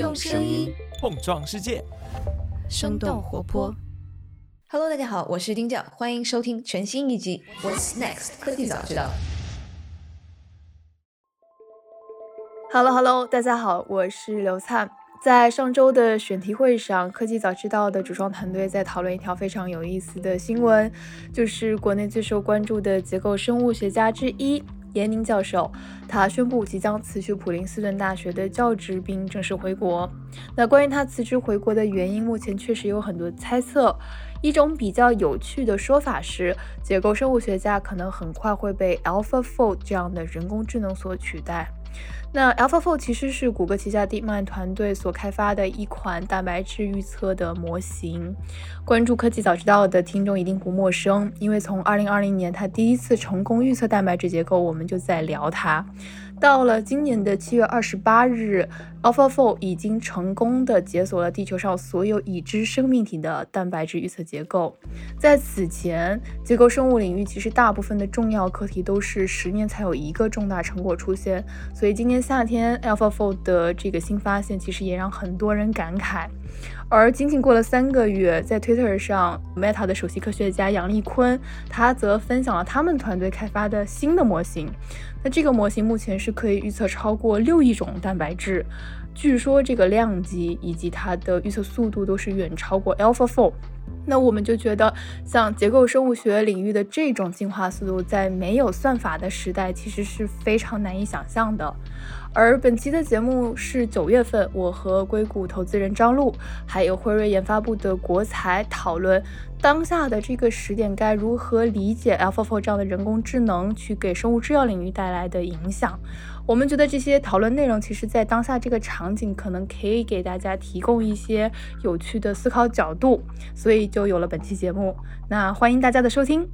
用声音碰撞世界，生动活泼。Hello，大家好，我是丁教，欢迎收听全新一集《What's Next 科技早知道》。Hello，Hello，大家好，我是刘灿。在上周的选题会上，科技早知道的主创团队在讨论一条非常有意思的新闻，就是国内最受关注的结构生物学家之一。颜宁教授，他宣布即将辞去普林斯顿大学的教职，并正式回国。那关于他辞职回国的原因，目前确实有很多猜测。一种比较有趣的说法是，结构生物学家可能很快会被 AlphaFold 这样的人工智能所取代。那 AlphaFold 其实是谷歌旗下 DeepMind 团队所开发的一款蛋白质预测的模型。关注科技早知道的听众一定不陌生，因为从2020年它第一次成功预测蛋白质结构，我们就在聊它。到了今年的七月二十八日，AlphaFold 已经成功的解锁了地球上所有已知生命体的蛋白质预测结构。在此前，结构生物领域其实大部分的重要课题都是十年才有一个重大成果出现，所以今年夏天 AlphaFold 的这个新发现其实也让很多人感慨。而仅仅过了三个月，在 Twitter 上，Meta 的首席科学家杨立坤，他则分享了他们团队开发的新的模型。那这个模型目前是可以预测超过六亿种蛋白质，据说这个量级以及它的预测速度都是远超过 AlphaFold。那我们就觉得，像结构生物学领域的这种进化速度，在没有算法的时代，其实是非常难以想象的。而本期的节目是九月份，我和硅谷投资人张璐，还有辉瑞研发部的国才讨论当下的这个时点该如何理解 AlphaFold 这样的人工智能去给生物制药领域带来的影响。我们觉得这些讨论内容，其实在当下这个场景，可能可以给大家提供一些有趣的思考角度，所以就有了本期节目。那欢迎大家的收听。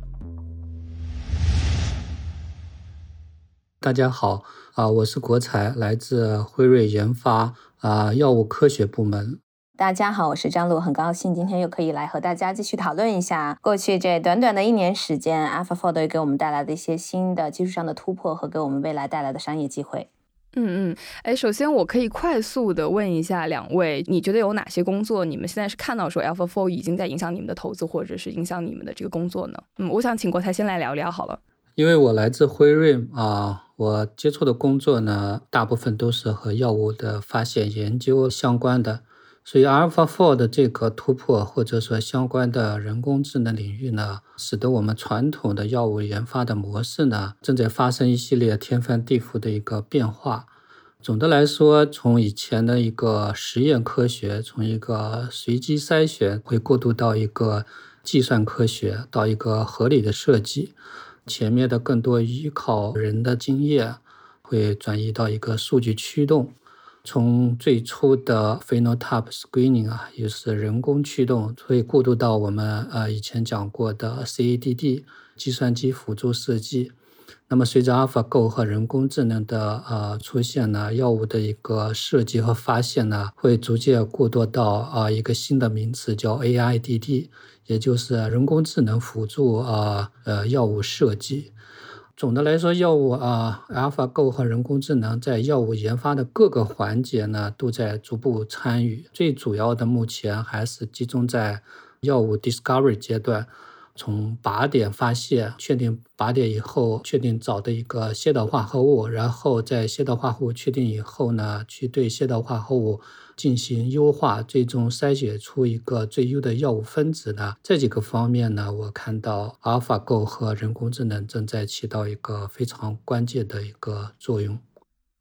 大家好。啊，我是国才，来自辉瑞研发啊药物科学部门。大家好，我是张璐，很高兴今天又可以来和大家继续讨论一下过去这短短的一年时间，AlphaFold 给我们带来的一些新的技术上的突破和给我们未来带来的商业机会。嗯嗯，哎，首先我可以快速的问一下两位，你觉得有哪些工作你们现在是看到说 AlphaFold 已经在影响你们的投资或者是影响你们的这个工作呢？嗯，我想请国才先来聊聊好了。因为我来自辉瑞啊。我接触的工作呢，大部分都是和药物的发现研究相关的，所以 AlphaFold 的这个突破，或者说相关的人工智能领域呢，使得我们传统的药物研发的模式呢，正在发生一系列天翻地覆的一个变化。总的来说，从以前的一个实验科学，从一个随机筛选，会过渡到一个计算科学，到一个合理的设计。前面的更多依靠人的经验，会转移到一个数据驱动。从最初的 phenotype screening 啊，也是人工驱动，会过渡到我们呃以前讲过的 CADD 计算机辅助设计。那么随着 AlphaGo 和人工智能的呃出现呢，药物的一个设计和发现呢，会逐渐过渡到啊一个新的名词叫 AIDD。也就是人工智能辅助啊，呃，药物设计。总的来说，药物啊，AlphaGo 和人工智能在药物研发的各个环节呢，都在逐步参与。最主要的目前还是集中在药物 discovery 阶段，从靶点发现、确定靶点以后，确定找的一个先导化合物，然后在先导化合物确定以后呢，去对先导化合物。进行优化，最终筛选出一个最优的药物分子呢？这几个方面呢，我看到 AlphaGo 和人工智能正在起到一个非常关键的一个作用。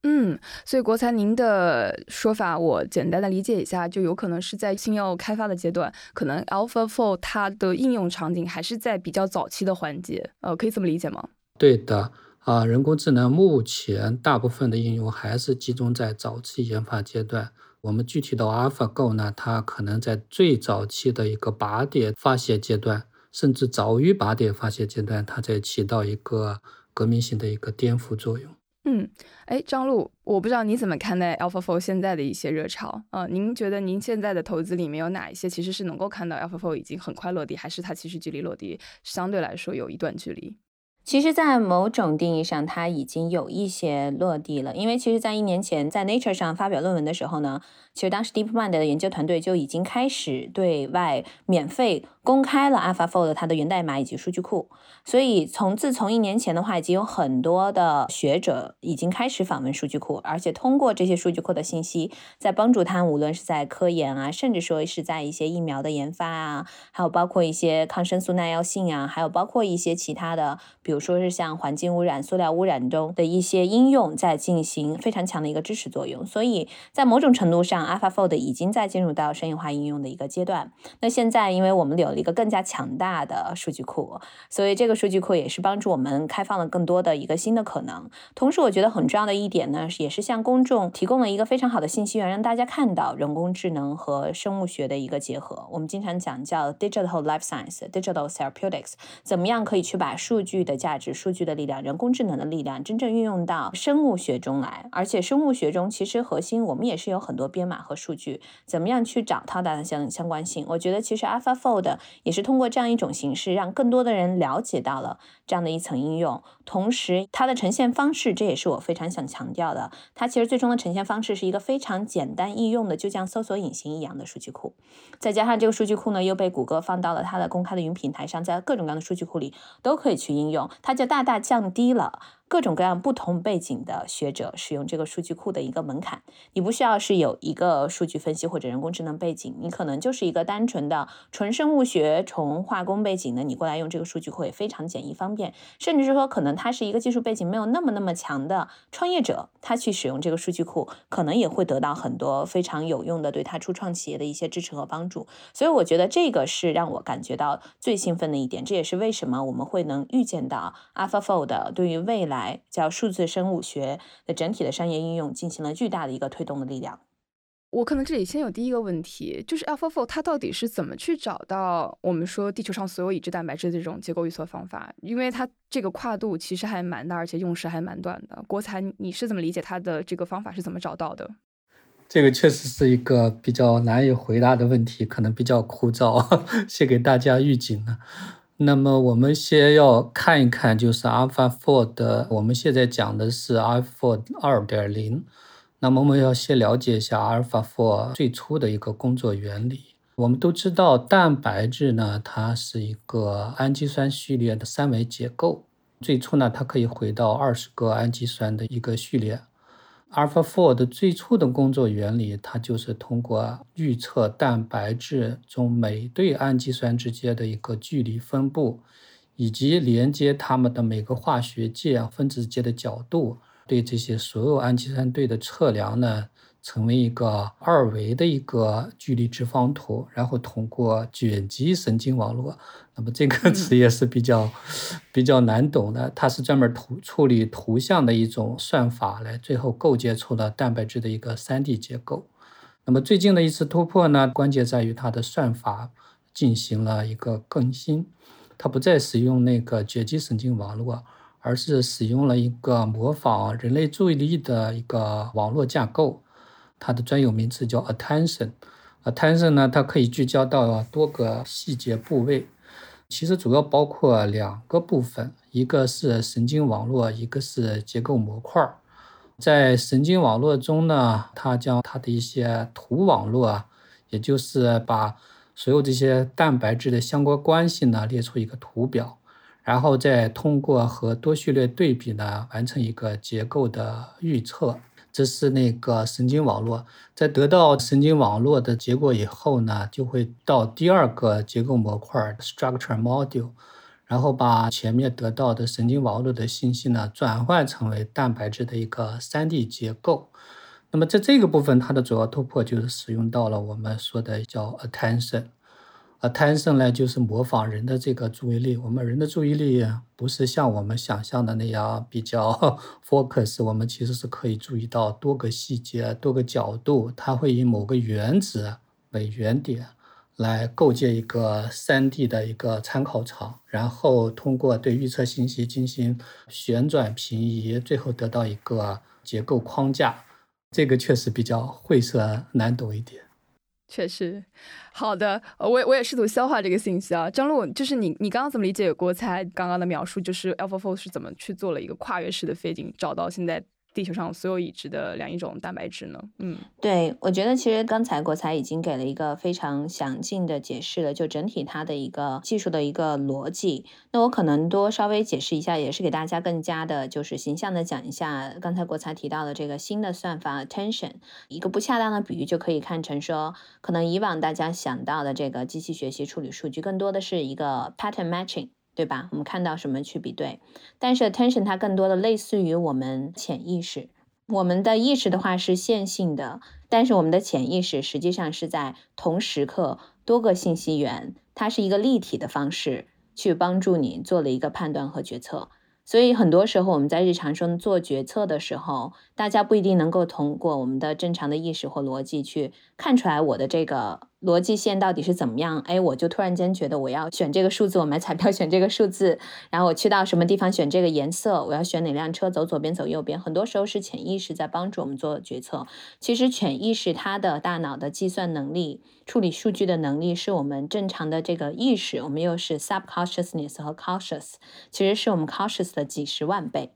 嗯，所以国才您的说法，我简单的理解一下，就有可能是在新药开发的阶段，可能 AlphaFold 它的应用场景还是在比较早期的环节，呃，可以这么理解吗？对的，啊，人工智能目前大部分的应用还是集中在早期研发阶段。我们具体到 AlphaGo 呢，它可能在最早期的一个靶点发现阶段，甚至早于靶点发现阶段，它在起到一个革命性的一个颠覆作用。嗯，哎，张璐，我不知道你怎么看待 AlphaFold 现在的一些热潮啊？您觉得您现在的投资里面有哪一些其实是能够看到 AlphaFold 已经很快落地，还是它其实距离落地相对来说有一段距离？其实，在某种定义上，它已经有一些落地了。因为其实，在一年前在 Nature 上发表论文的时候呢，其实当时 DeepMind 的研究团队就已经开始对外免费。公开了 AlphaFold 它的源代码以及数据库，所以从自从一年前的话，已经有很多的学者已经开始访问数据库，而且通过这些数据库的信息，在帮助他无论是在科研啊，甚至说是在一些疫苗的研发啊，还有包括一些抗生素耐药性啊，还有包括一些其他的，比如说是像环境污染、塑料污染中的一些应用，在进行非常强的一个支持作用。所以在某种程度上，AlphaFold 已经在进入到商业化应用的一个阶段。那现在，因为我们有一个更加强大的数据库，所以这个数据库也是帮助我们开放了更多的一个新的可能。同时，我觉得很重要的一点呢，也是向公众提供了一个非常好的信息源，让大家看到人工智能和生物学的一个结合。我们经常讲叫 digital life science、digital therapeutics，怎么样可以去把数据的价值、数据的力量、人工智能的力量真正运用到生物学中来？而且，生物学中其实核心我们也是有很多编码和数据，怎么样去找它的相相关性？我觉得其实 AlphaFold 也是。通过这样一种形式，让更多的人了解到了这样的一层应用。同时，它的呈现方式，这也是我非常想强调的。它其实最终的呈现方式是一个非常简单易用的，就像搜索引擎一样的数据库。再加上这个数据库呢，又被谷歌放到了它的公开的云平台上，在各种各样的数据库里都可以去应用，它就大大降低了。各种各样不同背景的学者使用这个数据库的一个门槛，你不需要是有一个数据分析或者人工智能背景，你可能就是一个单纯的纯生物学、纯化工背景的，你过来用这个数据库也非常简易方便。甚至是说，可能他是一个技术背景没有那么那么强的创业者，他去使用这个数据库，可能也会得到很多非常有用的对他初创企业的一些支持和帮助。所以，我觉得这个是让我感觉到最兴奋的一点，这也是为什么我们会能预见到 AlphaFold 对于未来。来叫数字生物学的整体的商业应用进行了巨大的一个推动的力量。我可能这里先有第一个问题，就是 AlphaFold 它到底是怎么去找到我们说地球上所有已知蛋白质的这种结构预测方法？因为它这个跨度其实还蛮大，而且用时还蛮短的。国才，你是怎么理解它的这个方法是怎么找到的？这个确实是一个比较难以回答的问题，可能比较枯燥，先给大家预警了。那么我们先要看一看，就是 AlphaFold 的，我们现在讲的是 AlphaFold 二点零。那么我们要先了解一下 AlphaFold 最初的一个工作原理。我们都知道，蛋白质呢，它是一个氨基酸序列的三维结构。最初呢，它可以回到二十个氨基酸的一个序列。AlphaFold 最初的工作原理，它就是通过预测蛋白质中每对氨基酸之间的一个距离分布，以及连接它们的每个化学键、分子间的角度，对这些所有氨基酸对的测量呢。成为一个二维的一个距离直方图，然后通过卷积神经网络，那么这个词也是比较比较难懂的，它是专门图处理图像的一种算法，来最后构建出了蛋白质的一个三 D 结构。那么最近的一次突破呢，关键在于它的算法进行了一个更新，它不再使用那个卷积神经网络，而是使用了一个模仿人类注意力的一个网络架构。它的专有名词叫 attention，attention 呢，它可以聚焦到多个细节部位，其实主要包括两个部分，一个是神经网络，一个是结构模块。在神经网络中呢，它将它的一些图网络啊，也就是把所有这些蛋白质的相关关系呢列出一个图表，然后再通过和多序列对比呢，完成一个结构的预测。这是那个神经网络，在得到神经网络的结果以后呢，就会到第二个结构模块 （structure module），然后把前面得到的神经网络的信息呢，转换成为蛋白质的一个 3D 结构。那么在这个部分，它的主要突破就是使用到了我们说的叫 attention。Attention 呢，就是模仿人的这个注意力。我们人的注意力不是像我们想象的那样比较 focus，我们其实是可以注意到多个细节、多个角度。它会以某个原子为原点，来构建一个 3D 的一个参考场，然后通过对预测信息进行旋转平移，最后得到一个结构框架。这个确实比较晦涩难懂一点。确实，好的，我也我也试图消化这个信息啊。张璐，就是你你刚刚怎么理解国才刚刚的描述？就是 AlphaFold 是怎么去做了一个跨越式的飞行，找到现在。地球上所有已知的两亿种蛋白质呢？嗯，对，我觉得其实刚才国才已经给了一个非常详尽的解释了，就整体它的一个技术的一个逻辑。那我可能多稍微解释一下，也是给大家更加的就是形象的讲一下刚才国才提到的这个新的算法 attention。一个不恰当的比喻就可以看成说，可能以往大家想到的这个机器学习处理数据，更多的是一个 pattern matching。对吧？我们看到什么去比对，但是 attention 它更多的类似于我们潜意识。我们的意识的话是线性的，但是我们的潜意识实际上是在同时刻多个信息源，它是一个立体的方式去帮助你做了一个判断和决策。所以很多时候我们在日常中做决策的时候，大家不一定能够通过我们的正常的意识或逻辑去看出来我的这个。逻辑线到底是怎么样？哎，我就突然间觉得我要选这个数字，我买彩票选这个数字，然后我去到什么地方选这个颜色，我要选哪辆车，走左边走右边。很多时候是潜意识在帮助我们做决策。其实潜意识它的大脑的计算能力、处理数据的能力，是我们正常的这个意识，我们又是 subconsciousness 和 conscious，其实是我们 conscious 的几十万倍。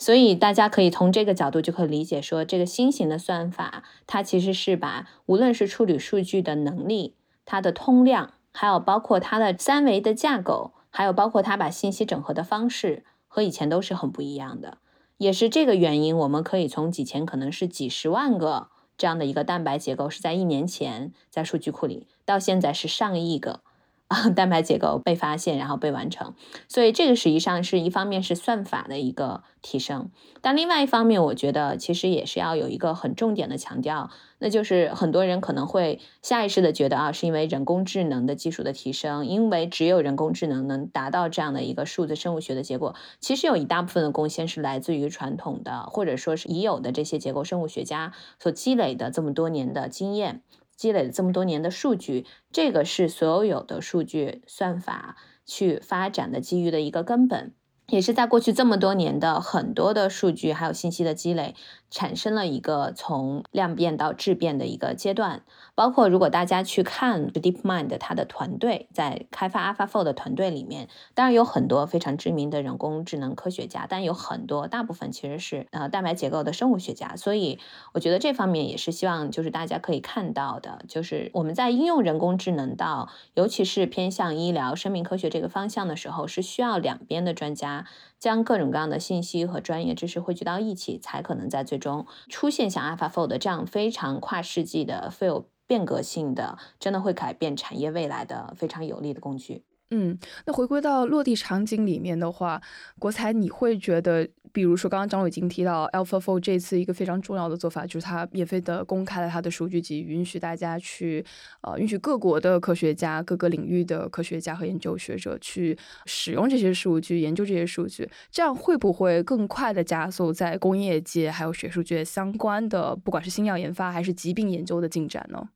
所以大家可以从这个角度就可以理解，说这个新型的算法，它其实是把无论是处理数据的能力、它的通量，还有包括它的三维的架构，还有包括它把信息整合的方式，和以前都是很不一样的。也是这个原因，我们可以从以前可能是几十万个这样的一个蛋白结构是在一年前在数据库里，到现在是上亿个。啊，蛋白结构被发现，然后被完成，所以这个实际上是一方面是算法的一个提升，但另外一方面，我觉得其实也是要有一个很重点的强调，那就是很多人可能会下意识的觉得啊，是因为人工智能的技术的提升，因为只有人工智能能达到这样的一个数字生物学的结果，其实有一大部分的贡献是来自于传统的或者说是已有的这些结构生物学家所积累的这么多年的经验。积累了这么多年的数据，这个是所有有的数据算法去发展的机遇的一个根本。也是在过去这么多年的很多的数据还有信息的积累，产生了一个从量变到质变的一个阶段。包括如果大家去看 DeepMind 它的团队在开发 AlphaFold 的团队里面，当然有很多非常知名的人工智能科学家，但有很多大部分其实是呃蛋白结构的生物学家。所以我觉得这方面也是希望就是大家可以看到的，就是我们在应用人工智能到尤其是偏向医疗生命科学这个方向的时候，是需要两边的专家。将各种各样的信息和专业知识汇聚到一起，才可能在最终出现像 AlphaFold 这样非常跨世纪的、富有变革性的，真的会改变产业未来的非常有力的工具。嗯，那回归到落地场景里面的话，国才你会觉得，比如说刚刚张伟已经提到 AlphaFold 这次一个非常重要的做法，就是它免费的公开了它的数据集，允许大家去，呃，允许各国的科学家、各个领域的科学家和研究学者去使用这些数据、研究这些数据，这样会不会更快的加速在工业界还有学术界相关的，不管是新药研发还是疾病研究的进展呢？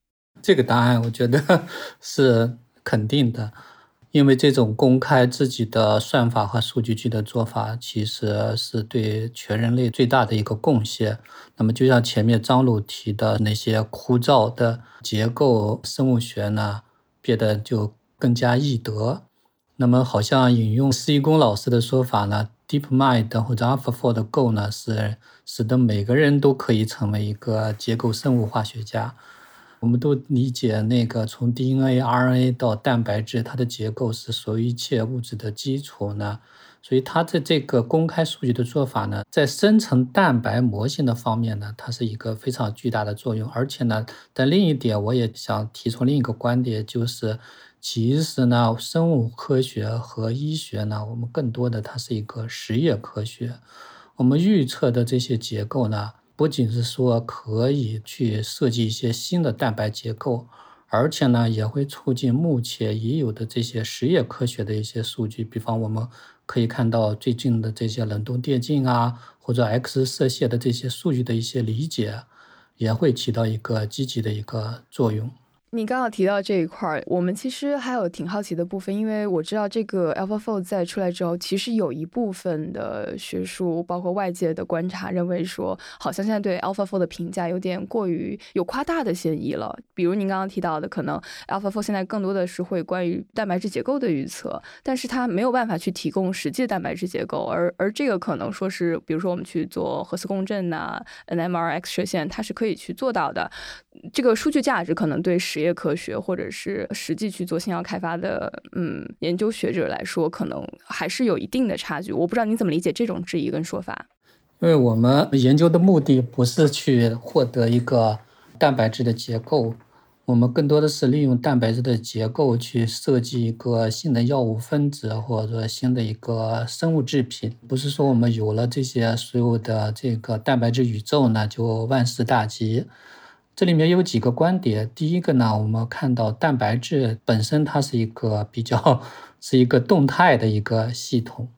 这个答案我觉得 是肯定的。因为这种公开自己的算法和数据集的做法，其实是对全人类最大的一个贡献。那么，就像前面张璐提的那些枯燥的结构生物学呢，变得就更加易得。那么，好像引用施一公老师的说法呢，DeepMind 或者 AlphaFold Go 呢，是使得每个人都可以成为一个结构生物化学家。我们都理解，那个从 DNA、RNA 到蛋白质，它的结构是所有一切物质的基础呢。所以，它的这个公开数据的做法呢，在生成蛋白模型的方面呢，它是一个非常巨大的作用。而且呢，但另一点，我也想提出另一个观点，就是其实呢，生物科学和医学呢，我们更多的它是一个实验科学。我们预测的这些结构呢。不仅是说可以去设计一些新的蛋白结构，而且呢，也会促进目前已有的这些实验科学的一些数据。比方，我们可以看到最近的这些冷冻电镜啊，或者 X 射线的这些数据的一些理解，也会起到一个积极的一个作用。你刚好提到这一块儿，我们其实还有挺好奇的部分，因为我知道这个 AlphaFold 在出来之后，其实有一部分的学术，包括外界的观察，认为说，好像现在对 AlphaFold 的评价有点过于有夸大的嫌疑了。比如您刚刚提到的，可能 AlphaFold 现在更多的是会关于蛋白质结构的预测，但是它没有办法去提供实际的蛋白质结构，而而这个可能说是，比如说我们去做核磁共振呐、NMR、X 射线，它是可以去做到的。这个数据价值可能对实业科学或者是实际去做新药开发的，嗯，研究学者来说，可能还是有一定的差距。我不知道你怎么理解这种质疑跟说法？因为我们研究的目的不是去获得一个蛋白质的结构，我们更多的是利用蛋白质的结构去设计一个新的药物分子或者说新的一个生物制品。不是说我们有了这些所有的这个蛋白质宇宙呢，就万事大吉。这里面有几个观点。第一个呢，我们看到蛋白质本身它是一个比较是一个动态的一个系统，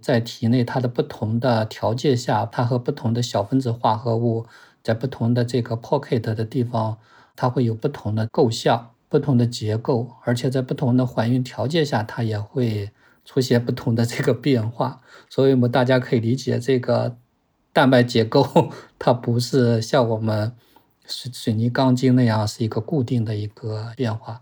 在体内它的不同的条件下，它和不同的小分子化合物在不同的这个 pocket 的地方，它会有不同的构象、不同的结构，而且在不同的环境条件下，它也会出现不同的这个变化。所以，我们大家可以理解，这个蛋白结构它不是像我们。水水泥钢筋那样是一个固定的一个变化。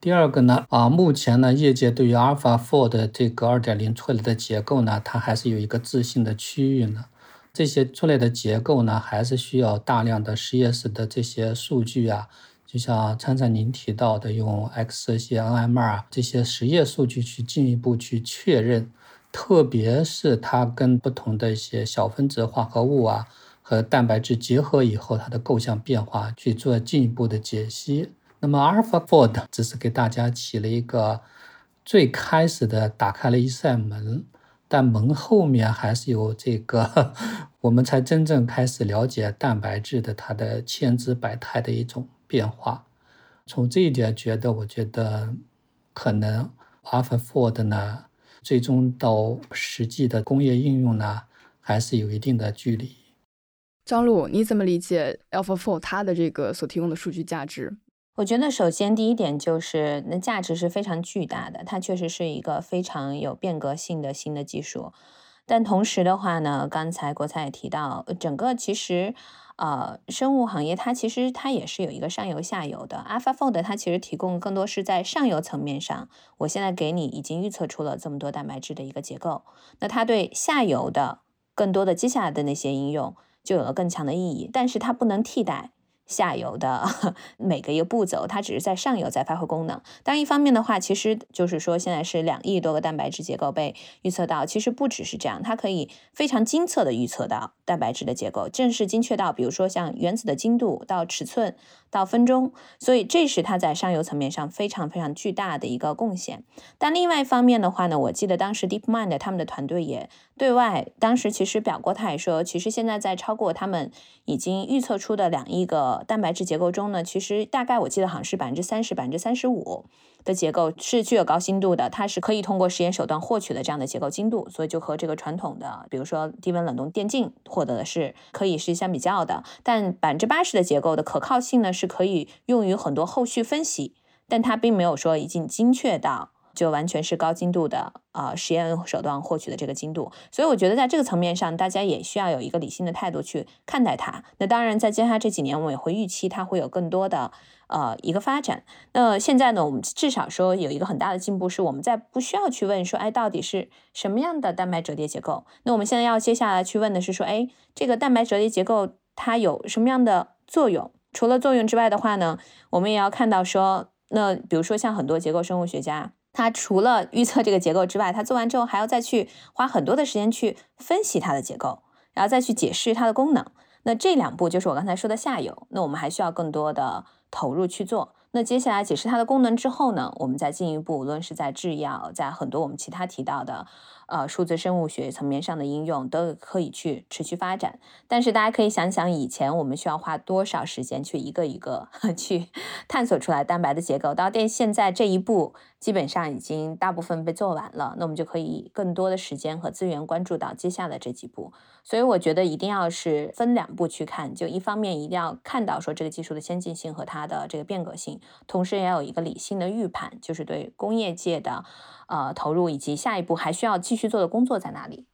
第二个呢，啊，目前呢，业界对于 AlphaFold 的这个二点零出来的结构呢，它还是有一个自信的区域呢。这些出来的结构呢，还是需要大量的实验室的这些数据啊，就像灿灿您提到的，用 X 射线、NMR 这些实验数据去进一步去确认，特别是它跟不同的一些小分子化合物啊。和蛋白质结合以后，它的构象变化去做进一步的解析。那么，AlphaFold 只是给大家起了一个最开始的打开了一扇门，但门后面还是有这个，我们才真正开始了解蛋白质的它的千姿百态的一种变化。从这一点觉得，我觉得可能 AlphaFold 呢，最终到实际的工业应用呢，还是有一定的距离。张璐，你怎么理解 AlphaFold 它的这个所提供的数据价值？我觉得首先第一点就是那价值是非常巨大的，它确实是一个非常有变革性的新的技术。但同时的话呢，刚才国才也提到，整个其实呃生物行业它其实它也是有一个上游下游的。AlphaFold 它其实提供更多是在上游层面上，我现在给你已经预测出了这么多蛋白质的一个结构，那它对下游的更多的接下来的那些应用。就有了更强的意义，但是它不能替代。下游的 每个一个步骤，它只是在上游在发挥功能。当一方面的话，其实就是说现在是两亿多个蛋白质结构被预测到，其实不只是这样，它可以非常精测的预测到蛋白质的结构，正是精确到比如说像原子的精度到尺寸到分钟，所以这是它在上游层面上非常非常巨大的一个贡献。但另外一方面的话呢，我记得当时 DeepMind 他们的团队也对外当时其实表过态，说其实现在在超过他们已经预测出的两亿个。蛋白质结构中呢，其实大概我记得好像是百分之三十、百分之三十五的结构是具有高精度的，它是可以通过实验手段获取的这样的结构精度，所以就和这个传统的，比如说低温冷冻电镜获得的是可以是相比较的。但百分之八十的结构的可靠性呢，是可以用于很多后续分析，但它并没有说已经精确到。就完全是高精度的啊实验手段获取的这个精度，所以我觉得在这个层面上，大家也需要有一个理性的态度去看待它。那当然，在接下来这几年，我也会预期它会有更多的呃一个发展。那现在呢，我们至少说有一个很大的进步，是我们在不需要去问说，哎，到底是什么样的蛋白折叠结构？那我们现在要接下来去问的是说，哎，这个蛋白折叠结构它有什么样的作用？除了作用之外的话呢，我们也要看到说，那比如说像很多结构生物学家。它除了预测这个结构之外，它做完之后还要再去花很多的时间去分析它的结构，然后再去解释它的功能。那这两步就是我刚才说的下游。那我们还需要更多的投入去做。那接下来解释它的功能之后呢，我们再进一步，无论是在制药，在很多我们其他提到的。呃，数字生物学层面上的应用都可以去持续发展，但是大家可以想想，以前我们需要花多少时间去一个一个 去探索出来蛋白的结构，到店现在这一步基本上已经大部分被做完了，那我们就可以更多的时间和资源关注到接下来这几步。所以我觉得一定要是分两步去看，就一方面一定要看到说这个技术的先进性和它的这个变革性，同时也要有一个理性的预判，就是对工业界的呃投入以及下一步还需要继续做的工作在哪里。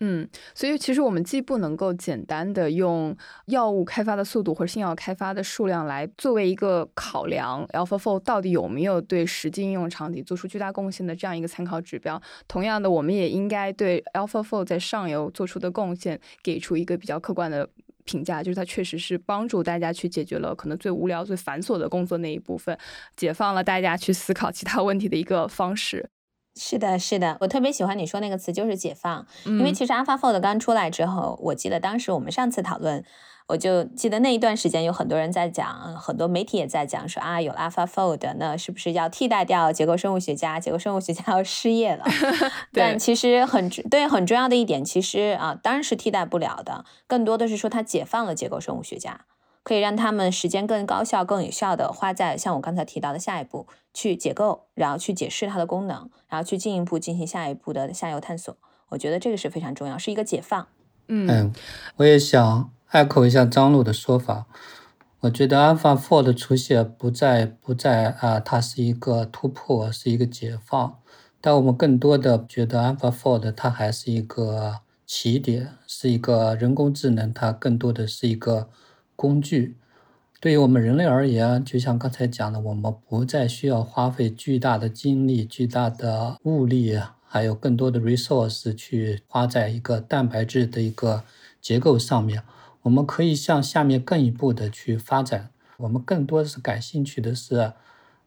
嗯，所以其实我们既不能够简单的用药物开发的速度或者新药开发的数量来作为一个考量，AlphaFold 到底有没有对实际应用场景做出巨大贡献的这样一个参考指标。同样的，我们也应该对 AlphaFold 在上游做出的贡献给出一个比较客观的评价，就是它确实是帮助大家去解决了可能最无聊、最繁琐的工作那一部分，解放了大家去思考其他问题的一个方式。是的，是的，我特别喜欢你说那个词，就是解放。因为其实 AlphaFold 刚出来之后，我记得当时我们上次讨论，我就记得那一段时间有很多人在讲，很多媒体也在讲说啊，有 AlphaFold，那是不是要替代掉结构生物学家？结构生物学家要失业了。但其实很对很重要的一点，其实啊，当然是替代不了的，更多的是说它解放了结构生物学家。可以让他们时间更高效、更有效的花在像我刚才提到的下一步去解构，然后去解释它的功能，然后去进一步进行下一步的下游探索。我觉得这个是非常重要，是一个解放。嗯，我也想 echo 一下张璐的说法。我觉得 AlphaFold 的出现不再不再啊，它是一个突破，是一个解放。但我们更多的觉得 AlphaFold 它还是一个起点，是一个人工智能，它更多的是一个。工具对于我们人类而言，就像刚才讲的，我们不再需要花费巨大的精力、巨大的物力，还有更多的 resource 去花在一个蛋白质的一个结构上面。我们可以向下面更一步的去发展。我们更多的是感兴趣的是，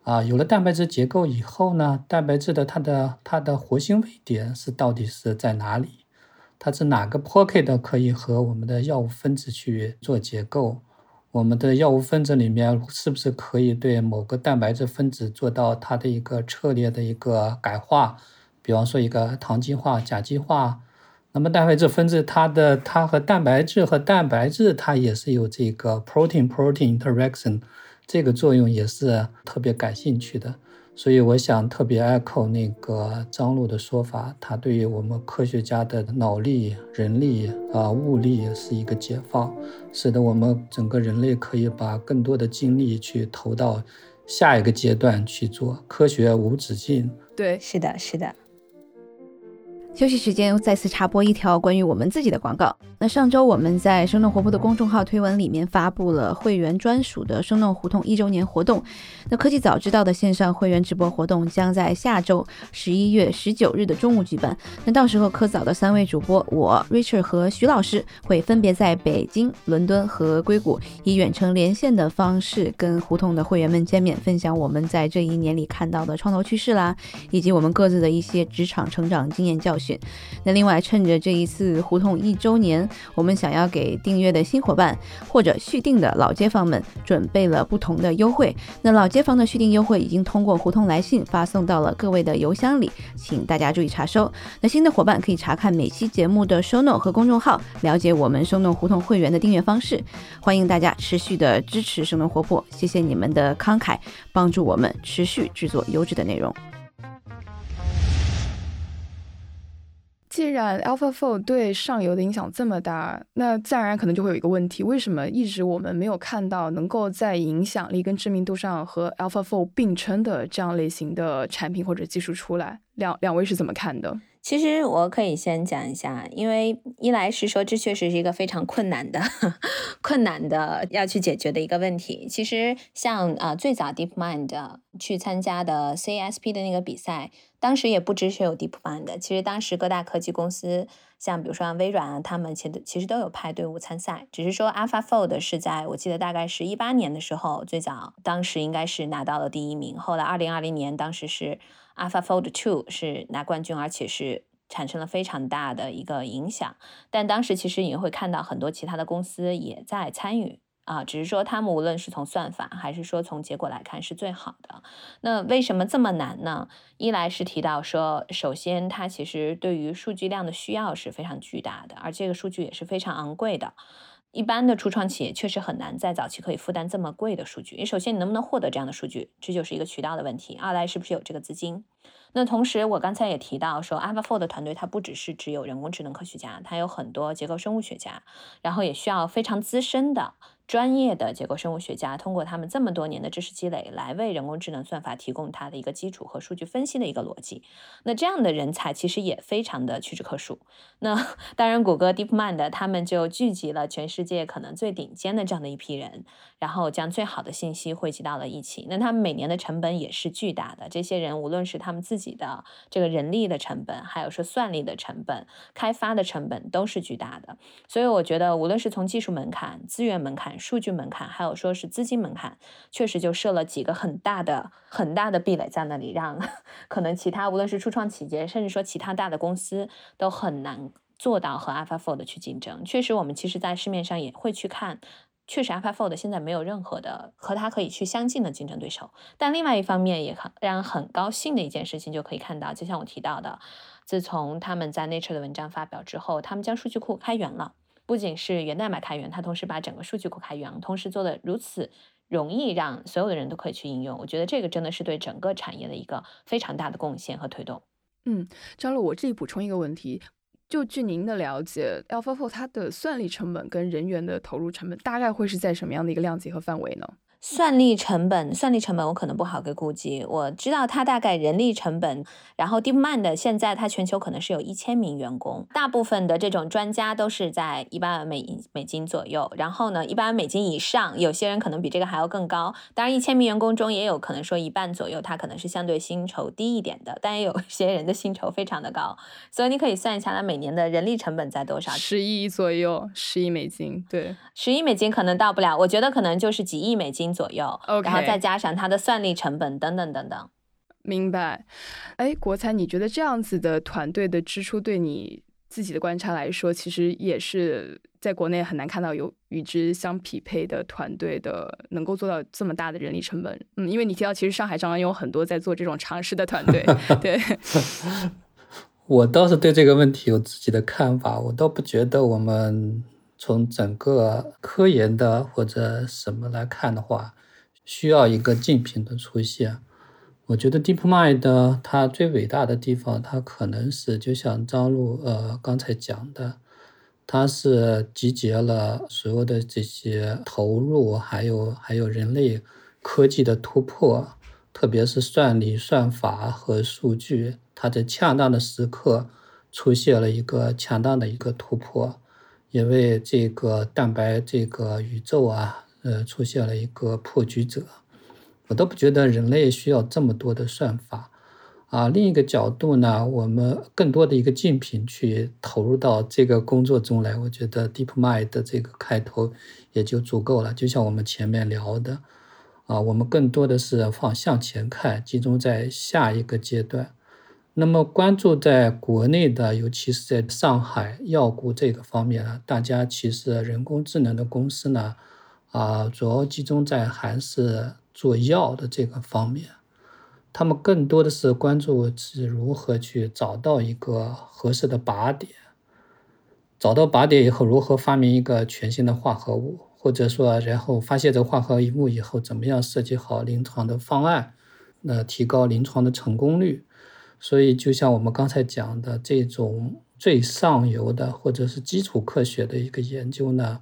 啊，有了蛋白质结构以后呢，蛋白质的它的它的活性位点是到底是在哪里？它是哪个 pocket 可以和我们的药物分子去做结构？我们的药物分子里面是不是可以对某个蛋白质分子做到它的一个策略的一个改化？比方说一个糖基化、甲基化。那么蛋白质分子它的它和蛋白质和蛋白质它也是有这个 protein-protein interaction 这个作用也是特别感兴趣的。所以我想特别 echo 那个张璐的说法，他对于我们科学家的脑力、人力啊物力是一个解放，使得我们整个人类可以把更多的精力去投到下一个阶段去做科学无止境。对，是的，是的。休息时间，再次插播一条关于我们自己的广告。那上周我们在生动活泼的公众号推文里面发布了会员专属的生动胡同一周年活动。那科技早知道的线上会员直播活动将在下周十一月十九日的中午举办。那到时候科早的三位主播，我 Richard 和徐老师会分别在北京、伦敦和硅谷以远程连线的方式跟胡同的会员们见面，分享我们在这一年里看到的创投趋势啦，以及我们各自的一些职场成长经验教训。那另外，趁着这一次胡同一周年，我们想要给订阅的新伙伴或者续订的老街坊们准备了不同的优惠。那老街坊的续订优惠已经通过胡同来信发送到了各位的邮箱里，请大家注意查收。那新的伙伴可以查看每期节目的 show note 和公众号，了解我们生动胡同会员的订阅方式。欢迎大家持续的支持生动活泼，谢谢你们的慷慨，帮助我们持续制作优质的内容。既然 AlphaFold 对上游的影响这么大，那自然而然可能就会有一个问题：为什么一直我们没有看到能够在影响力跟知名度上和 AlphaFold 并称的这样类型的产品或者技术出来？两两位是怎么看的？其实我可以先讲一下，因为一来是说这确实是一个非常困难的、困难的要去解决的一个问题。其实像啊最早 DeepMind 去参加的 CSP 的那个比赛，当时也不只是有 DeepMind，其实当时各大科技公司，像比如说微软啊，他们其实其实都有派队伍参赛。只是说 AlphaFold 是在我记得大概是一八年的时候最早，当时应该是拿到了第一名。后来二零二零年当时是。AlphaFold Two 是拿冠军，而且是产生了非常大的一个影响。但当时其实也会看到很多其他的公司也在参与啊，只是说他们无论是从算法还是说从结果来看是最好的。那为什么这么难呢？一来是提到说，首先它其实对于数据量的需要是非常巨大的，而这个数据也是非常昂贵的。一般的初创企业确实很难在早期可以负担这么贵的数据。你首先你能不能获得这样的数据，这就是一个渠道的问题。二来是不是有这个资金？那同时我刚才也提到说，AlphaFold 团队它不只是只有人工智能科学家，它有很多结构生物学家，然后也需要非常资深的。专业的结构生物学家通过他们这么多年的知识积累，来为人工智能算法提供它的一个基础和数据分析的一个逻辑。那这样的人才其实也非常的屈指可数。那 当然，谷歌 DeepMind 他们就聚集了全世界可能最顶尖的这样的一批人，然后将最好的信息汇集到了一起。那他们每年的成本也是巨大的。这些人无论是他们自己的这个人力的成本，还有说算力的成本、开发的成本都是巨大的。所以我觉得，无论是从技术门槛、资源门槛数据门槛，还有说是资金门槛，确实就设了几个很大的、很大的壁垒在那里，让 可能其他无论是初创企业，甚至说其他大的公司都很难做到和 AlphaFold 去竞争。确实，我们其实在市面上也会去看，确实 AlphaFold 现在没有任何的和它可以去相近的竞争对手。但另外一方面，也很让人很高兴的一件事情，就可以看到，就像我提到的，自从他们在 Nature 的文章发表之后，他们将数据库开源了。不仅是源代码开源，它同时把整个数据库开源，同时做的如此容易，让所有的人都可以去应用。我觉得这个真的是对整个产业的一个非常大的贡献和推动。嗯，张璐，我这里补充一个问题，就据您的了解，AlphaFold 它的算力成本跟人员的投入成本大概会是在什么样的一个量级和范围呢？算力成本，算力成本我可能不好给估计。我知道它大概人力成本，然后 DeepMind 现在它全球可能是有一千名员工，大部分的这种专家都是在一百万美美金左右。然后呢，一百万美金以上，有些人可能比这个还要更高。当然，一千名员工中也有可能说一半左右，他可能是相对薪酬低一点的，但也有些人的薪酬非常的高。所以你可以算一下，他每年的人力成本在多少？十亿左右，十亿美金。对，十亿美金可能到不了，我觉得可能就是几亿美金。左右，然后再加上它的算力成本等等等等，明白？哎，国才，你觉得这样子的团队的支出，对你自己的观察来说，其实也是在国内很难看到有与之相匹配的团队的，能够做到这么大的人力成本。嗯，因为你提到，其实上海常常有很多在做这种尝试的团队。对，我倒是对这个问题有自己的看法，我倒不觉得我们。从整个科研的或者什么来看的话，需要一个竞品的出现。我觉得 DeepMind 它最伟大的地方，它可能是就像张璐呃刚才讲的，它是集结了所有的这些投入，还有还有人类科技的突破，特别是算力、算法和数据，它在恰当的时刻出现了一个恰当的一个突破。也为这个蛋白这个宇宙啊，呃，出现了一个破局者。我都不觉得人类需要这么多的算法啊。另一个角度呢，我们更多的一个竞品去投入到这个工作中来，我觉得 DeepMind 的这个开头也就足够了。就像我们前面聊的啊，我们更多的是放向前看，集中在下一个阶段。那么关注在国内的，尤其是在上海药股这个方面啊，大家其实人工智能的公司呢，啊，主要集中在还是做药的这个方面，他们更多的是关注是如何去找到一个合适的靶点，找到靶点以后，如何发明一个全新的化合物，或者说，然后发现这化合物以后，怎么样设计好临床的方案，那提高临床的成功率。所以，就像我们刚才讲的，这种最上游的或者是基础科学的一个研究呢，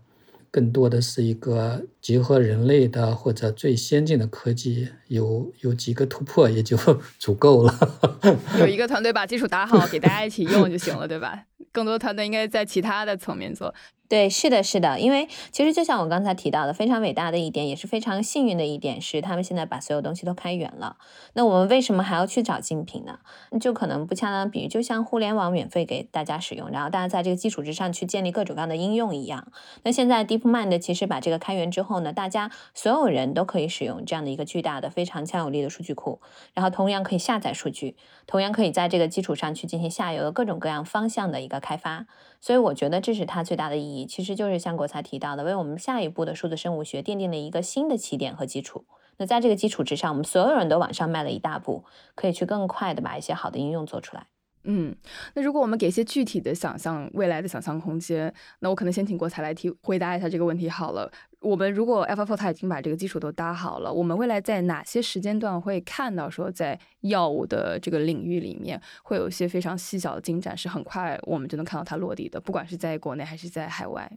更多的是一个结合人类的或者最先进的科技，有有几个突破也就 足够了。有一个团队把基础打好，给大家一起用就行了，对吧？更多团队应该在其他的层面做。对，是的，是的，因为其实就像我刚才提到的，非常伟大的一点，也是非常幸运的一点，是他们现在把所有东西都开源了。那我们为什么还要去找竞品呢？就可能不恰当比喻，就像互联网免费给大家使用，然后大家在这个基础之上去建立各种各样的应用一样。那现在 DeepMind 其实把这个开源之后呢，大家所有人都可以使用这样的一个巨大的、非常强有力的数据库，然后同样可以下载数据，同样可以在这个基础上去进行下游的各种各样方向的一个开发。所以我觉得这是它最大的意义。其实就是像国才提到的，为我们下一步的数字生物学奠定了一个新的起点和基础。那在这个基础之上，我们所有人都往上迈了一大步，可以去更快的把一些好的应用做出来。嗯，那如果我们给一些具体的想象，未来的想象空间，那我可能先请国才来提回答一下这个问题好了。我们如果 AlphaFold 它已经把这个基础都搭好了，我们未来在哪些时间段会看到说在药物的这个领域里面会有一些非常细小的进展，是很快我们就能看到它落地的，不管是在国内还是在海外。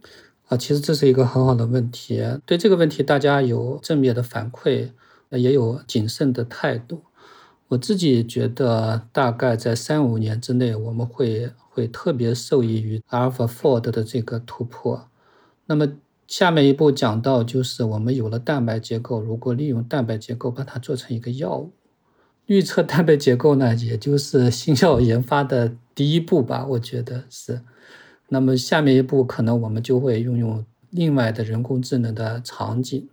啊，其实这是一个很好的问题。对这个问题，大家有正面的反馈，也有谨慎的态度。我自己觉得，大概在三五年之内，我们会会特别受益于 AlphaFold 的这个突破。那么下面一步讲到，就是我们有了蛋白结构，如果利用蛋白结构把它做成一个药物，预测蛋白结构呢，也就是新药研发的第一步吧，我觉得是。那么下面一步，可能我们就会运用另外的人工智能的场景。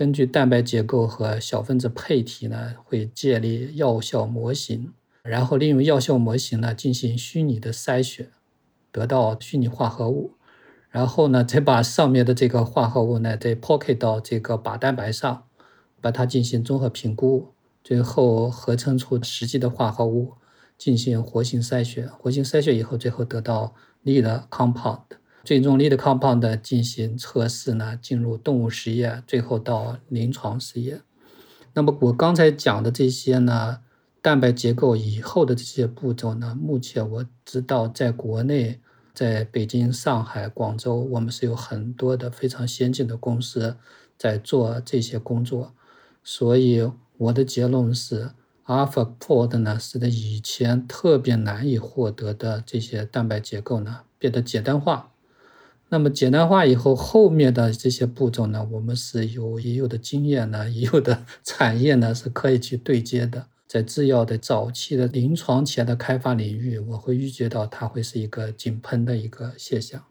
根据蛋白结构和小分子配体呢，会建立药效模型，然后利用药效模型呢进行虚拟的筛选，得到虚拟化合物，然后呢再把上面的这个化合物呢再 pocket 到这个靶蛋白上，把它进行综合评估，最后合成出实际的化合物，进行活性筛选，活性筛选以后，最后得到 lead compound。最终 lead compound 进行测试呢，进入动物实验，最后到临床实验。那么我刚才讲的这些呢，蛋白结构以后的这些步骤呢，目前我知道在国内，在北京、上海、广州，我们是有很多的非常先进的公司在做这些工作。所以我的结论是，AlphaFold 呢，使得以前特别难以获得的这些蛋白结构呢，变得简单化。那么简单化以后，后面的这些步骤呢，我们是有已有的经验呢，已有的 产业呢，是可以去对接的。在制药的早期的临床前的开发领域，我会预见到它会是一个井喷的一个现象。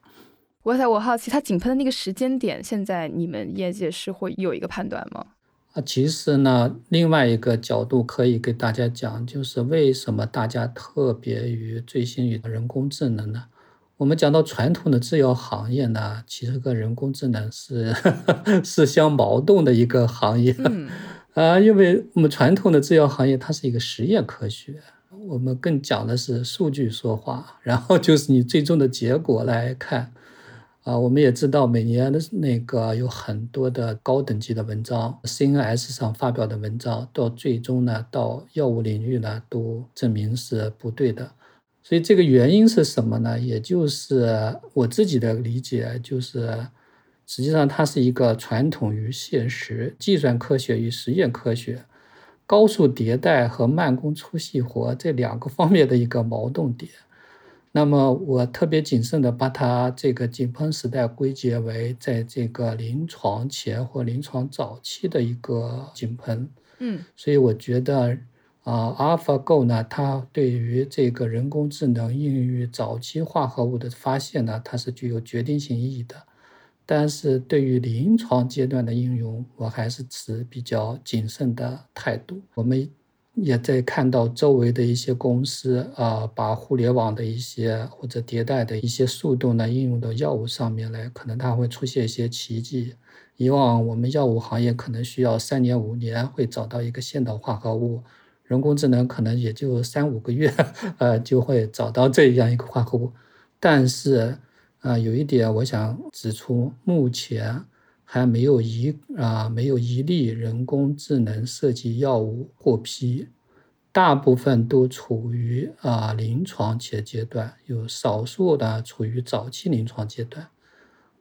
我才我好奇，它井喷的那个时间点，现在你们业界是会有一个判断吗？啊，其实呢，另外一个角度可以给大家讲，就是为什么大家特别于最新于人工智能呢？我们讲到传统的制药行业呢，其实跟人工智能是 是相矛盾的一个行业。嗯，啊，因为我们传统的制药行业它是一个实验科学，我们更讲的是数据说话，然后就是你最终的结果来看。啊，我们也知道每年的那个有很多的高等级的文章，CNS 上发表的文章，到最终呢，到药物领域呢，都证明是不对的。所以这个原因是什么呢？也就是我自己的理解，就是实际上它是一个传统与现实、计算科学与实验科学、高速迭代和慢工出细活这两个方面的一个矛盾点。那么我特别谨慎的把它这个井喷时代归结为在这个临床前或临床早期的一个井喷。嗯，所以我觉得。啊，AlphaGo 呢，它对于这个人工智能应用于早期化合物的发现呢，它是具有决定性意义的。但是对于临床阶段的应用，我还是持比较谨慎的态度。我们也在看到周围的一些公司啊，把互联网的一些或者迭代的一些速度呢，应用到药物上面来，可能它会出现一些奇迹。以往我们药物行业可能需要三年五年会找到一个先导化合物。人工智能可能也就三五个月，呃，就会找到这样一个化合物。但是，啊，有一点我想指出，目前还没有一啊，没有一例人工智能设计药物获批，大部分都处于啊临床前阶段，有少数的处于早期临床阶段。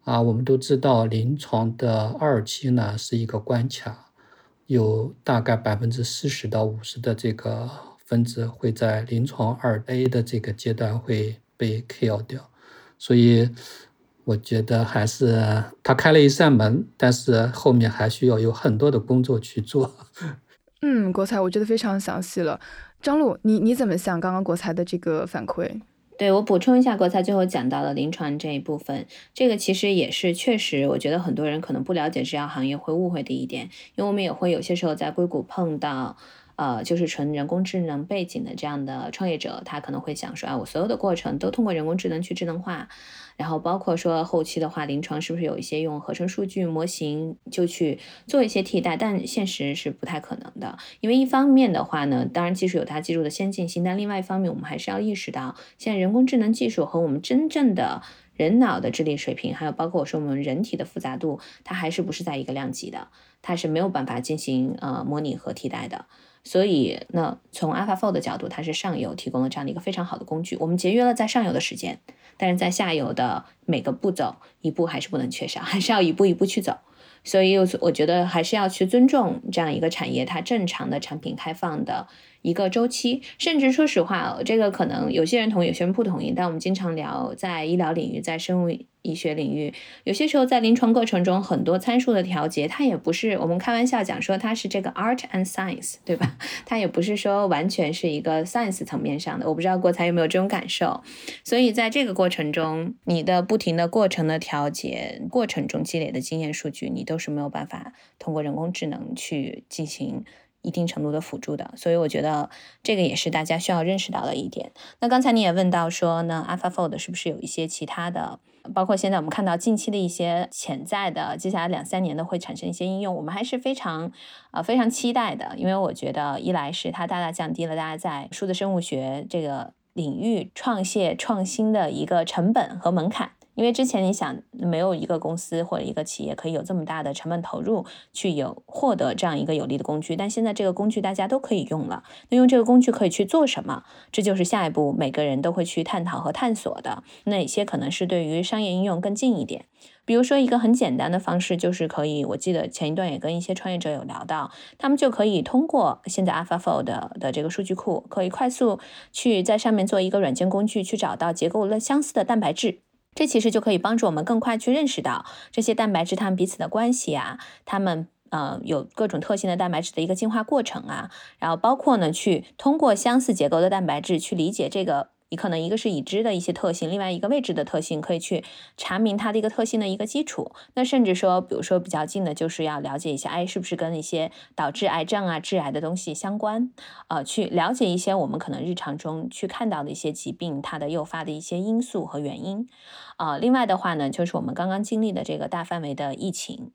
啊，我们都知道，临床的二期呢是一个关卡。有大概百分之四十到五十的这个分子会在临床二 A 的这个阶段会被 kill 掉，所以我觉得还是他开了一扇门，但是后面还需要有很多的工作去做。嗯，国才我觉得非常详细了。张璐，你你怎么想刚刚国才的这个反馈？对我补充一下，国才最后讲到了临床这一部分，这个其实也是确实，我觉得很多人可能不了解制药行业会误会的一点，因为我们也会有些时候在硅谷碰到，呃，就是纯人工智能背景的这样的创业者，他可能会想说，啊，我所有的过程都通过人工智能去智能化，然后包括说后期的话，临床是不是有一些用合成数据模型就去做一些替代？但现实是不太可能的，因为一方面的话呢，当然技术有它技术的先进性，但另外一方面，我们还是要意识到，现在人工智能技术和我们真正的人脑的智力水平，还有包括我说我们人体的复杂度，它还是不是在一个量级的，它是没有办法进行呃模拟和替代的。所以，那从 AlphaFold 的角度，它是上游提供了这样的一个非常好的工具，我们节约了在上游的时间，但是在下游的每个步骤，一步还是不能缺少，还是要一步一步去走。所以，我觉得还是要去尊重这样一个产业它正常的产品开放的。一个周期，甚至说实话，这个可能有些人同意，有些人不同意。但我们经常聊，在医疗领域，在生物医学领域，有些时候在临床过程中，很多参数的调节，它也不是我们开玩笑讲说它是这个 art and science，对吧？它也不是说完全是一个 science 层面上的。我不知道国才有没有这种感受。所以在这个过程中，你的不停的过程的调节过程中积累的经验数据，你都是没有办法通过人工智能去进行。一定程度的辅助的，所以我觉得这个也是大家需要认识到的一点。那刚才你也问到说呢，AlphaFold 是不是有一些其他的，包括现在我们看到近期的一些潜在的，接下来两三年的会产生一些应用，我们还是非常呃非常期待的，因为我觉得一来是它大大降低了大家在数字生物学这个领域创业创新的一个成本和门槛。因为之前你想没有一个公司或者一个企业可以有这么大的成本投入去有获得这样一个有利的工具，但现在这个工具大家都可以用了。那用这个工具可以去做什么？这就是下一步每个人都会去探讨和探索的。哪些可能是对于商业应用更近一点？比如说一个很简单的方式，就是可以，我记得前一段也跟一些创业者有聊到，他们就可以通过现在 AlphaFold 的这个数据库，可以快速去在上面做一个软件工具，去找到结构了相似的蛋白质。这其实就可以帮助我们更快去认识到这些蛋白质它们彼此的关系啊，它们呃有各种特性的蛋白质的一个进化过程啊，然后包括呢去通过相似结构的蛋白质去理解这个。你可能一个是已知的一些特性，另外一个未知的特性，可以去查明它的一个特性的一个基础。那甚至说，比如说比较近的，就是要了解一下，哎，是不是跟一些导致癌症啊、致癌的东西相关？呃，去了解一些我们可能日常中去看到的一些疾病，它的诱发的一些因素和原因。啊，另外的话呢，就是我们刚刚经历的这个大范围的疫情。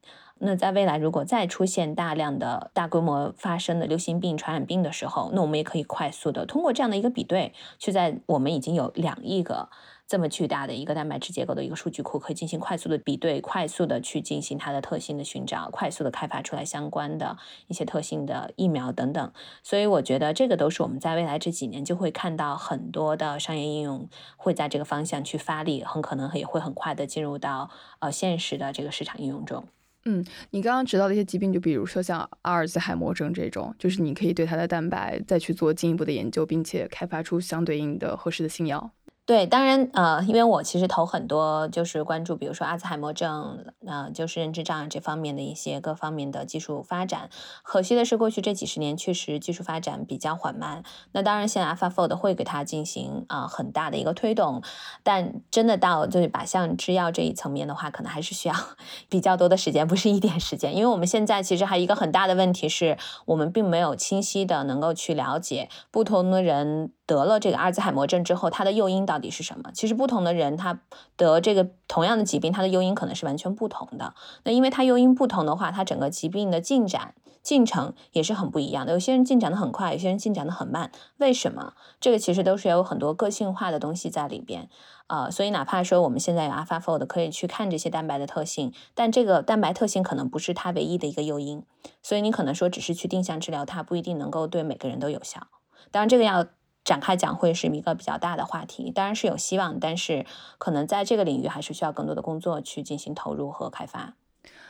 那在未来，如果再出现大量的大规模发生的流行病、传染病的时候，那我们也可以快速的通过这样的一个比对，去在我们已经有两亿个这么巨大的一个蛋白质结构的一个数据库，可以进行快速的比对，快速的去进行它的特性的寻找，快速的开发出来相关的一些特性的疫苗等等。所以我觉得这个都是我们在未来这几年就会看到很多的商业应用会在这个方向去发力，很可能也会很快的进入到呃现实的这个市场应用中。嗯，你刚刚提到的一些疾病，就比如说像阿尔兹海默症这种，就是你可以对它的蛋白再去做进一步的研究，并且开发出相对应的合适的新药。对，当然，呃，因为我其实投很多，就是关注，比如说阿兹海默症，呃，就是认知障碍这方面的一些各方面的技术发展。可惜的是，过去这几十年确实技术发展比较缓慢。那当然，现在 AlphaFold 会给它进行啊很大的一个推动，但真的到就是靶向制药这一层面的话，可能还是需要 比较多的时间，不是一点时间。因为我们现在其实还一个很大的问题是，我们并没有清晰的能够去了解不同的人。得了这个阿尔兹海默症之后，它的诱因到底是什么？其实不同的人他得这个同样的疾病，它的诱因可能是完全不同的。那因为它诱因不同的话，它整个疾病的进展进程也是很不一样的。有些人进展的很快，有些人进展的很慢。为什么？这个其实都是有很多个性化的东西在里边。呃，所以哪怕说我们现在有 AlphaFold 可以去看这些蛋白的特性，但这个蛋白特性可能不是它唯一的一个诱因。所以你可能说只是去定向治疗它，不一定能够对每个人都有效。当然，这个要。展开讲会是一个比较大的话题，当然是有希望，但是可能在这个领域还是需要更多的工作去进行投入和开发。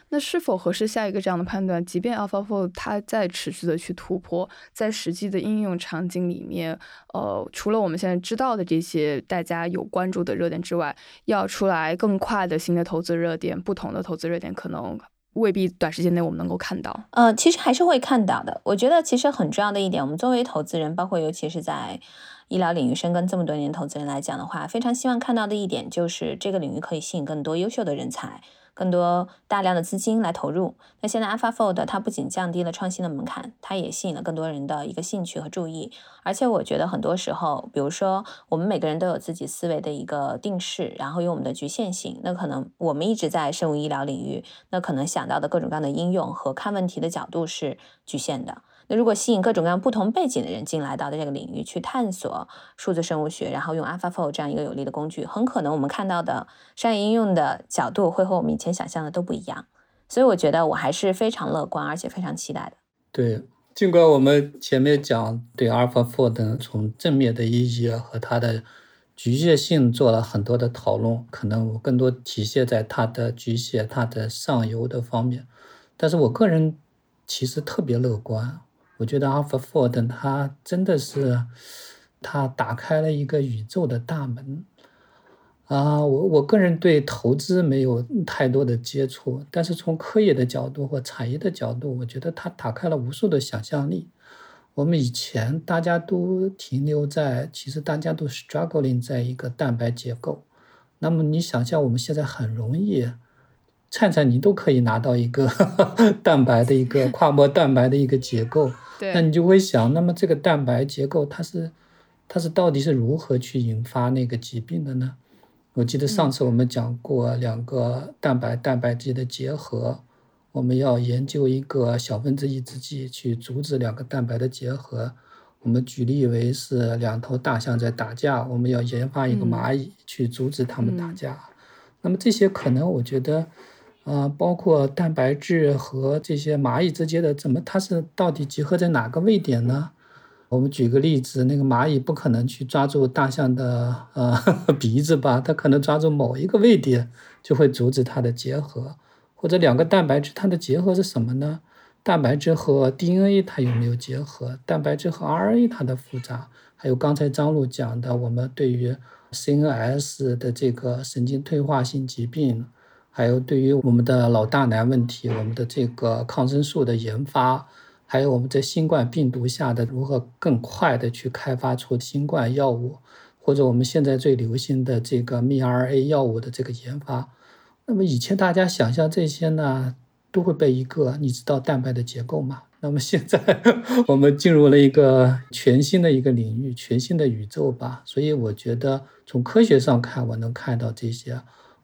那是否合适下一个这样的判断？即便 AlphaFold 它在持续的去突破，在实际的应用场景里面，呃，除了我们现在知道的这些大家有关注的热点之外，要出来更快的新的投资热点，不同的投资热点可能。未必短时间内我们能够看到，呃，其实还是会看到的。我觉得其实很重要的一点，我们作为投资人，包括尤其是在医疗领域深耕这么多年投资人来讲的话，非常希望看到的一点就是这个领域可以吸引更多优秀的人才。更多大量的资金来投入。那现在 AlphaFold 它不仅降低了创新的门槛，它也吸引了更多人的一个兴趣和注意。而且我觉得很多时候，比如说我们每个人都有自己思维的一个定式，然后有我们的局限性。那可能我们一直在生物医疗领域，那可能想到的各种各样的应用和看问题的角度是局限的。如果吸引各种各样不同背景的人进来到的这个领域去探索数字生物学，然后用 AlphaFold 这样一个有力的工具，很可能我们看到的商业应用的角度会和我们以前想象的都不一样。所以我觉得我还是非常乐观，而且非常期待的。对，尽管我们前面讲对 AlphaFold 从正面的意义和它的局限性做了很多的讨论，可能我更多体现在它的局限、它的上游的方面。但是我个人其实特别乐观。我觉得 AlphaFold 它真的是，它打开了一个宇宙的大门啊！我我个人对投资没有太多的接触，但是从科研的角度或产业的角度，我觉得它打开了无数的想象力。我们以前大家都停留在，其实大家都 struggling 在一个蛋白结构。那么你想象我们现在很容易。灿灿，你都可以拿到一个 蛋白的一个 跨膜蛋白的一个结构，那你就会想，那么这个蛋白结构它是它是到底是如何去引发那个疾病的呢？我记得上次我们讲过两个蛋白蛋白质的结合，我们要研究一个小分子抑制剂去阻止两个蛋白的结合。我们举例为是两头大象在打架，我们要研发一个蚂蚁去阻止它们打架。那么这些可能我觉得。啊，包括蛋白质和这些蚂蚁之间的怎么，它是到底集合在哪个位点呢？我们举个例子，那个蚂蚁不可能去抓住大象的呃 鼻子吧？它可能抓住某一个位点就会阻止它的结合，或者两个蛋白质它的结合是什么呢？蛋白质和 DNA 它有没有结合？蛋白质和 RNA 它的复杂？还有刚才张璐讲的，我们对于 CNS 的这个神经退化性疾病。还有对于我们的老大难问题，我们的这个抗生素的研发，还有我们在新冠病毒下的如何更快的去开发出新冠药物，或者我们现在最流行的这个 mRNA 药物的这个研发，那么以前大家想象这些呢，都会被一个你知道蛋白的结构吗？那么现在 我们进入了一个全新的一个领域，全新的宇宙吧。所以我觉得从科学上看，我能看到这些。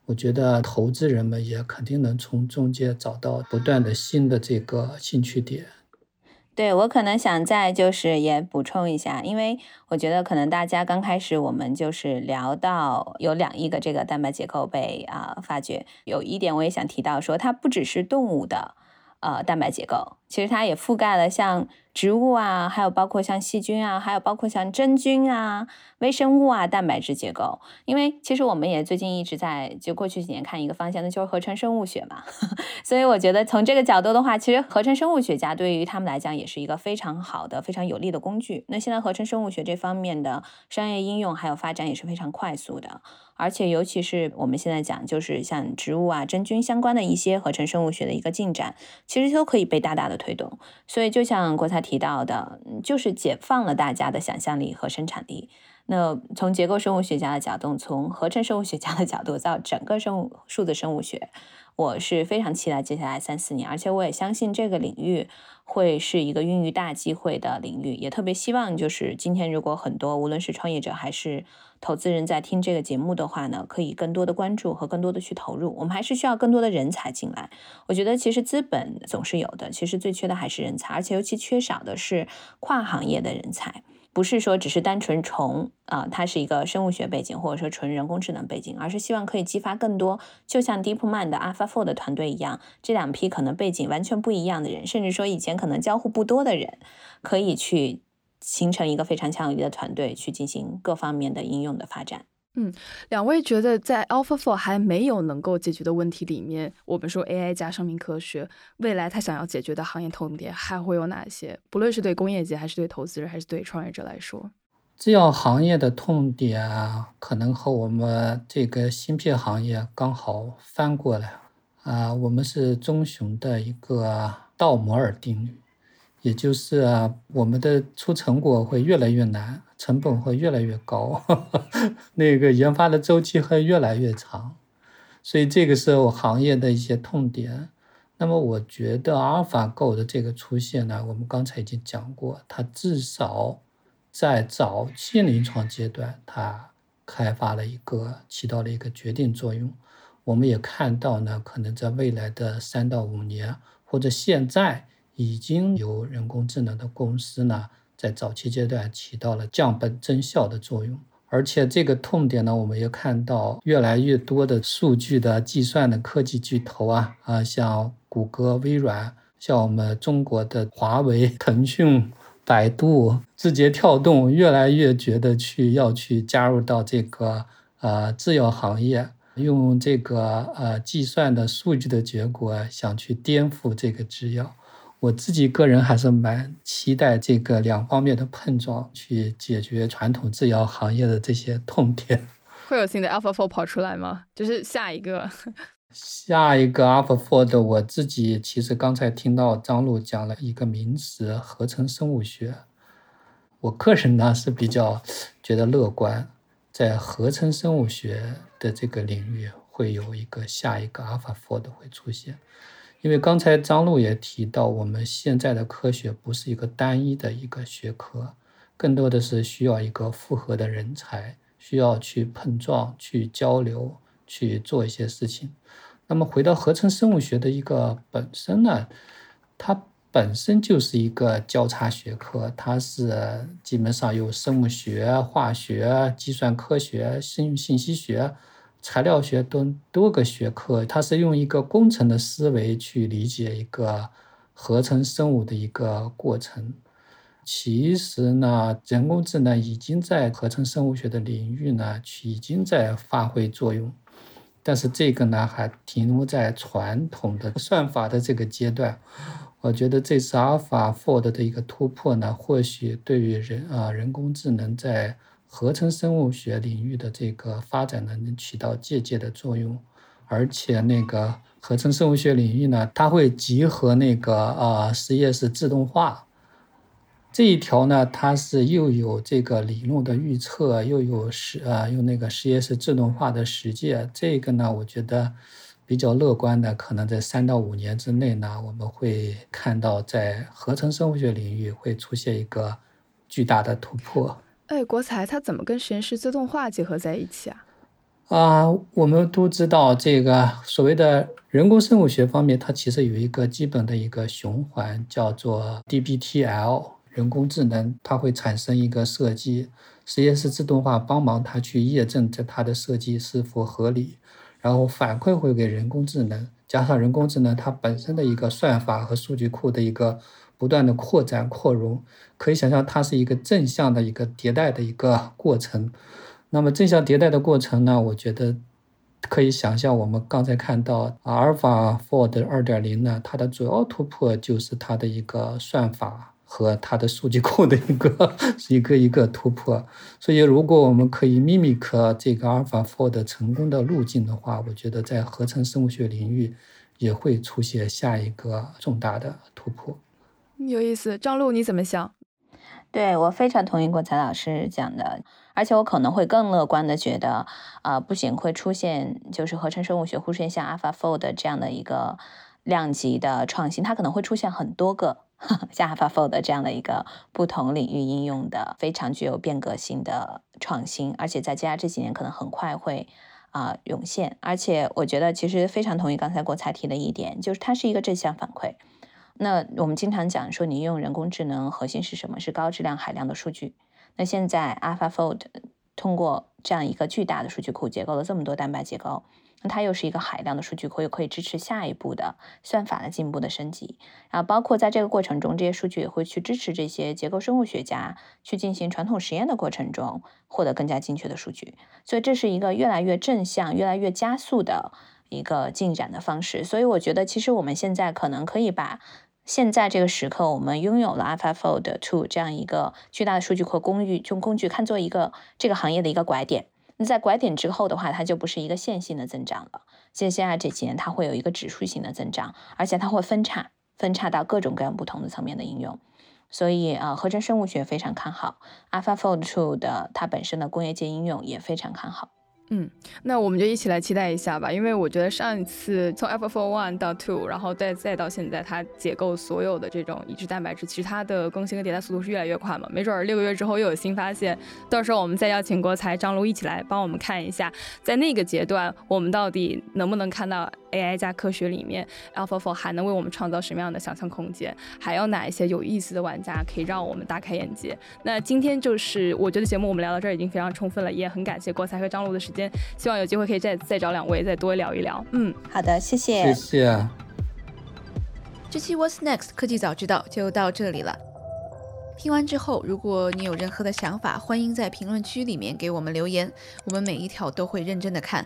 我觉得投资人们也肯定能从中间找到不断的新的这个兴趣点。对我可能想再就是也补充一下，因为我觉得可能大家刚开始我们就是聊到有两亿个这个蛋白结构被啊发掘，有一点我也想提到说，它不只是动物的呃蛋白结构，其实它也覆盖了像。植物啊，还有包括像细菌啊，还有包括像真菌啊、微生物啊、蛋白质结构。因为其实我们也最近一直在就过去几年看一个方向，那就是合成生物学嘛。所以我觉得从这个角度的话，其实合成生物学家对于他们来讲也是一个非常好的、非常有利的工具。那现在合成生物学这方面的商业应用还有发展也是非常快速的，而且尤其是我们现在讲就是像植物啊、真菌相关的一些合成生物学的一个进展，其实都可以被大大的推动。所以就像国才。提到的，就是解放了大家的想象力和生产力。那从结构生物学家的角度，从合成生物学家的角度，到整个生物数字生物学，我是非常期待接下来三四年，而且我也相信这个领域会是一个孕育大机会的领域。也特别希望，就是今天如果很多无论是创业者还是投资人在听这个节目的话呢，可以更多的关注和更多的去投入。我们还是需要更多的人才进来。我觉得其实资本总是有的，其实最缺的还是人才，而且尤其缺少的是跨行业的人才。不是说只是单纯从啊，它是一个生物学背景，或者说纯人工智能背景，而是希望可以激发更多，就像 DeepMind 的 AlphaFold 的团队一样，这两批可能背景完全不一样的人，甚至说以前可能交互不多的人，可以去。形成一个非常强有力的团队，去进行各方面的应用的发展。嗯，两位觉得在 AlphaFold 还没有能够解决的问题里面，我们说 AI 加生命科学，未来它想要解决的行业痛点还会有哪些？不论是对工业界，还是对投资人，还是对创业者来说，制药行业的痛点啊，可能和我们这个芯片行业刚好翻过来啊。我们是中雄的一个道摩尔定律。也就是啊，我们的出成果会越来越难，成本会越来越高，那个研发的周期会越来越长。所以这个是我行业的一些痛点。那么我觉得阿尔法 Go 的这个出现呢，我们刚才已经讲过，它至少在早期临床阶段，它开发了一个起到了一个决定作用。我们也看到呢，可能在未来的三到五年，或者现在已经有人工智能的公司呢，在早期阶段起到了降本增效的作用。而且这个痛点呢，我们也看到越来越多的数据的计算的科技巨头啊啊，像谷歌、微软，像我们中国的华为、腾讯、百度、字节跳动，越来越觉得去要去加入到这个呃制药行业，用这个呃计算的数据的结果，想去颠覆这个制药。我自己个人还是蛮期待这个两方面的碰撞，去解决传统制药行业的这些痛点。会有新的 AlphaFold 跑出来吗？就是下一个，下一个 AlphaFold，我自己其实刚才听到张璐讲了一个名词——合成生物学。我个人呢是比较觉得乐观，在合成生物学的这个领域会有一个下一个 AlphaFold 会出现。因为刚才张璐也提到，我们现在的科学不是一个单一的一个学科，更多的是需要一个复合的人才，需要去碰撞、去交流、去做一些事情。那么回到合成生物学的一个本身呢，它本身就是一个交叉学科，它是基本上有生物学、化学、计算科学、生物信息学。材料学等多个学科，它是用一个工程的思维去理解一个合成生物的一个过程。其实呢，人工智能已经在合成生物学的领域呢，已经在发挥作用。但是这个呢，还停留在传统的算法的这个阶段。我觉得这次 AlphaFold 的一个突破呢，或许对于人啊人工智能在合成生物学领域的这个发展呢，能起到借鉴的作用，而且那个合成生物学领域呢，它会集合那个啊实验室自动化这一条呢，它是又有这个理论的预测，又有实啊用那个实验室自动化的实践。这个呢，我觉得比较乐观的，可能在三到五年之内呢，我们会看到在合成生物学领域会出现一个巨大的突破。哎，国才它怎么跟实验室自动化结合在一起啊？啊，我们都知道这个所谓的人工生物学方面，它其实有一个基本的一个循环，叫做 DBTL。人工智能它会产生一个设计，实验室自动化帮忙它去验证这它的设计是否合理，然后反馈回给人工智能，加上人工智能它本身的一个算法和数据库的一个。不断的扩展扩容，可以想象它是一个正向的一个迭代的一个过程。那么正向迭代的过程呢？我觉得可以想象，我们刚才看到阿尔法 Fold 二点零呢，它的主要突破就是它的一个算法和它的数据库的一个一个一个突破。所以，如果我们可以 mimic 这个阿尔法 Fold 成功的路径的话，我觉得在合成生物学领域也会出现下一个重大的突破。有意思，张璐你怎么想？对我非常同意郭才老师讲的，而且我可能会更乐观的觉得，啊，不仅会出现就是合成生物学会出现像 AlphaFold 这样的一个量级的创新，它可能会出现很多个 像 AlphaFold 这样的一个不同领域应用的非常具有变革性的创新，而且在接下来这几年可能很快会啊涌现。而且我觉得其实非常同意刚才郭才提的一点，就是它是一个正向反馈。那我们经常讲说，你用人工智能核心是什么？是高质量海量的数据。那现在 AlphaFold 通过这样一个巨大的数据库，结构了这么多蛋白结构，那它又是一个海量的数据库，又可以支持下一步的算法的进一步的升级。然后包括在这个过程中，这些数据也会去支持这些结构生物学家去进行传统实验的过程中获得更加精确的数据。所以这是一个越来越正向、越来越加速的一个进展的方式。所以我觉得，其实我们现在可能可以把现在这个时刻，我们拥有了 AlphaFold Two 这样一个巨大的数据库工具，用工具看作一个这个行业的一个拐点。那在拐点之后的话，它就不是一个线性的增长了。接下来这几年，它会有一个指数型的增长，而且它会分叉，分叉到各种各样不同的层面的应用。所以啊，合成生物学非常看好 AlphaFold Two 的它本身的工业界应用也非常看好。嗯，那我们就一起来期待一下吧，因为我觉得上一次从 Alpha Four One 到 Two，然后再再到现在，它解构所有的这种已知蛋白质，其实它的更新和迭代速度是越来越快嘛。没准儿六个月之后又有新发现，到时候我们再邀请国才、张璐一起来帮我们看一下，在那个阶段我们到底能不能看到 AI 加科学里面 AlphaFold 还能为我们创造什么样的想象空间，还有哪一些有意思的玩家可以让我们大开眼界。那今天就是我觉得节目我们聊到这儿已经非常充分了，也很感谢郭才和张璐的时间。希望有机会可以再再找两位再多聊一聊。嗯，好的，谢谢，谢谢。这期 What's Next 科技早知道就到这里了。听完之后，如果你有任何的想法，欢迎在评论区里面给我们留言，我们每一条都会认真的看。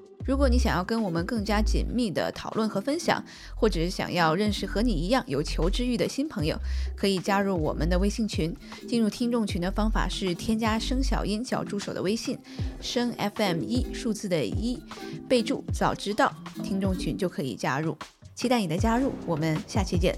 如果你想要跟我们更加紧密的讨论和分享，或者想要认识和你一样有求知欲的新朋友，可以加入我们的微信群。进入听众群的方法是添加声小音小助手的微信，声 FM 一数字的一，备注早知道，听众群就可以加入。期待你的加入，我们下期见。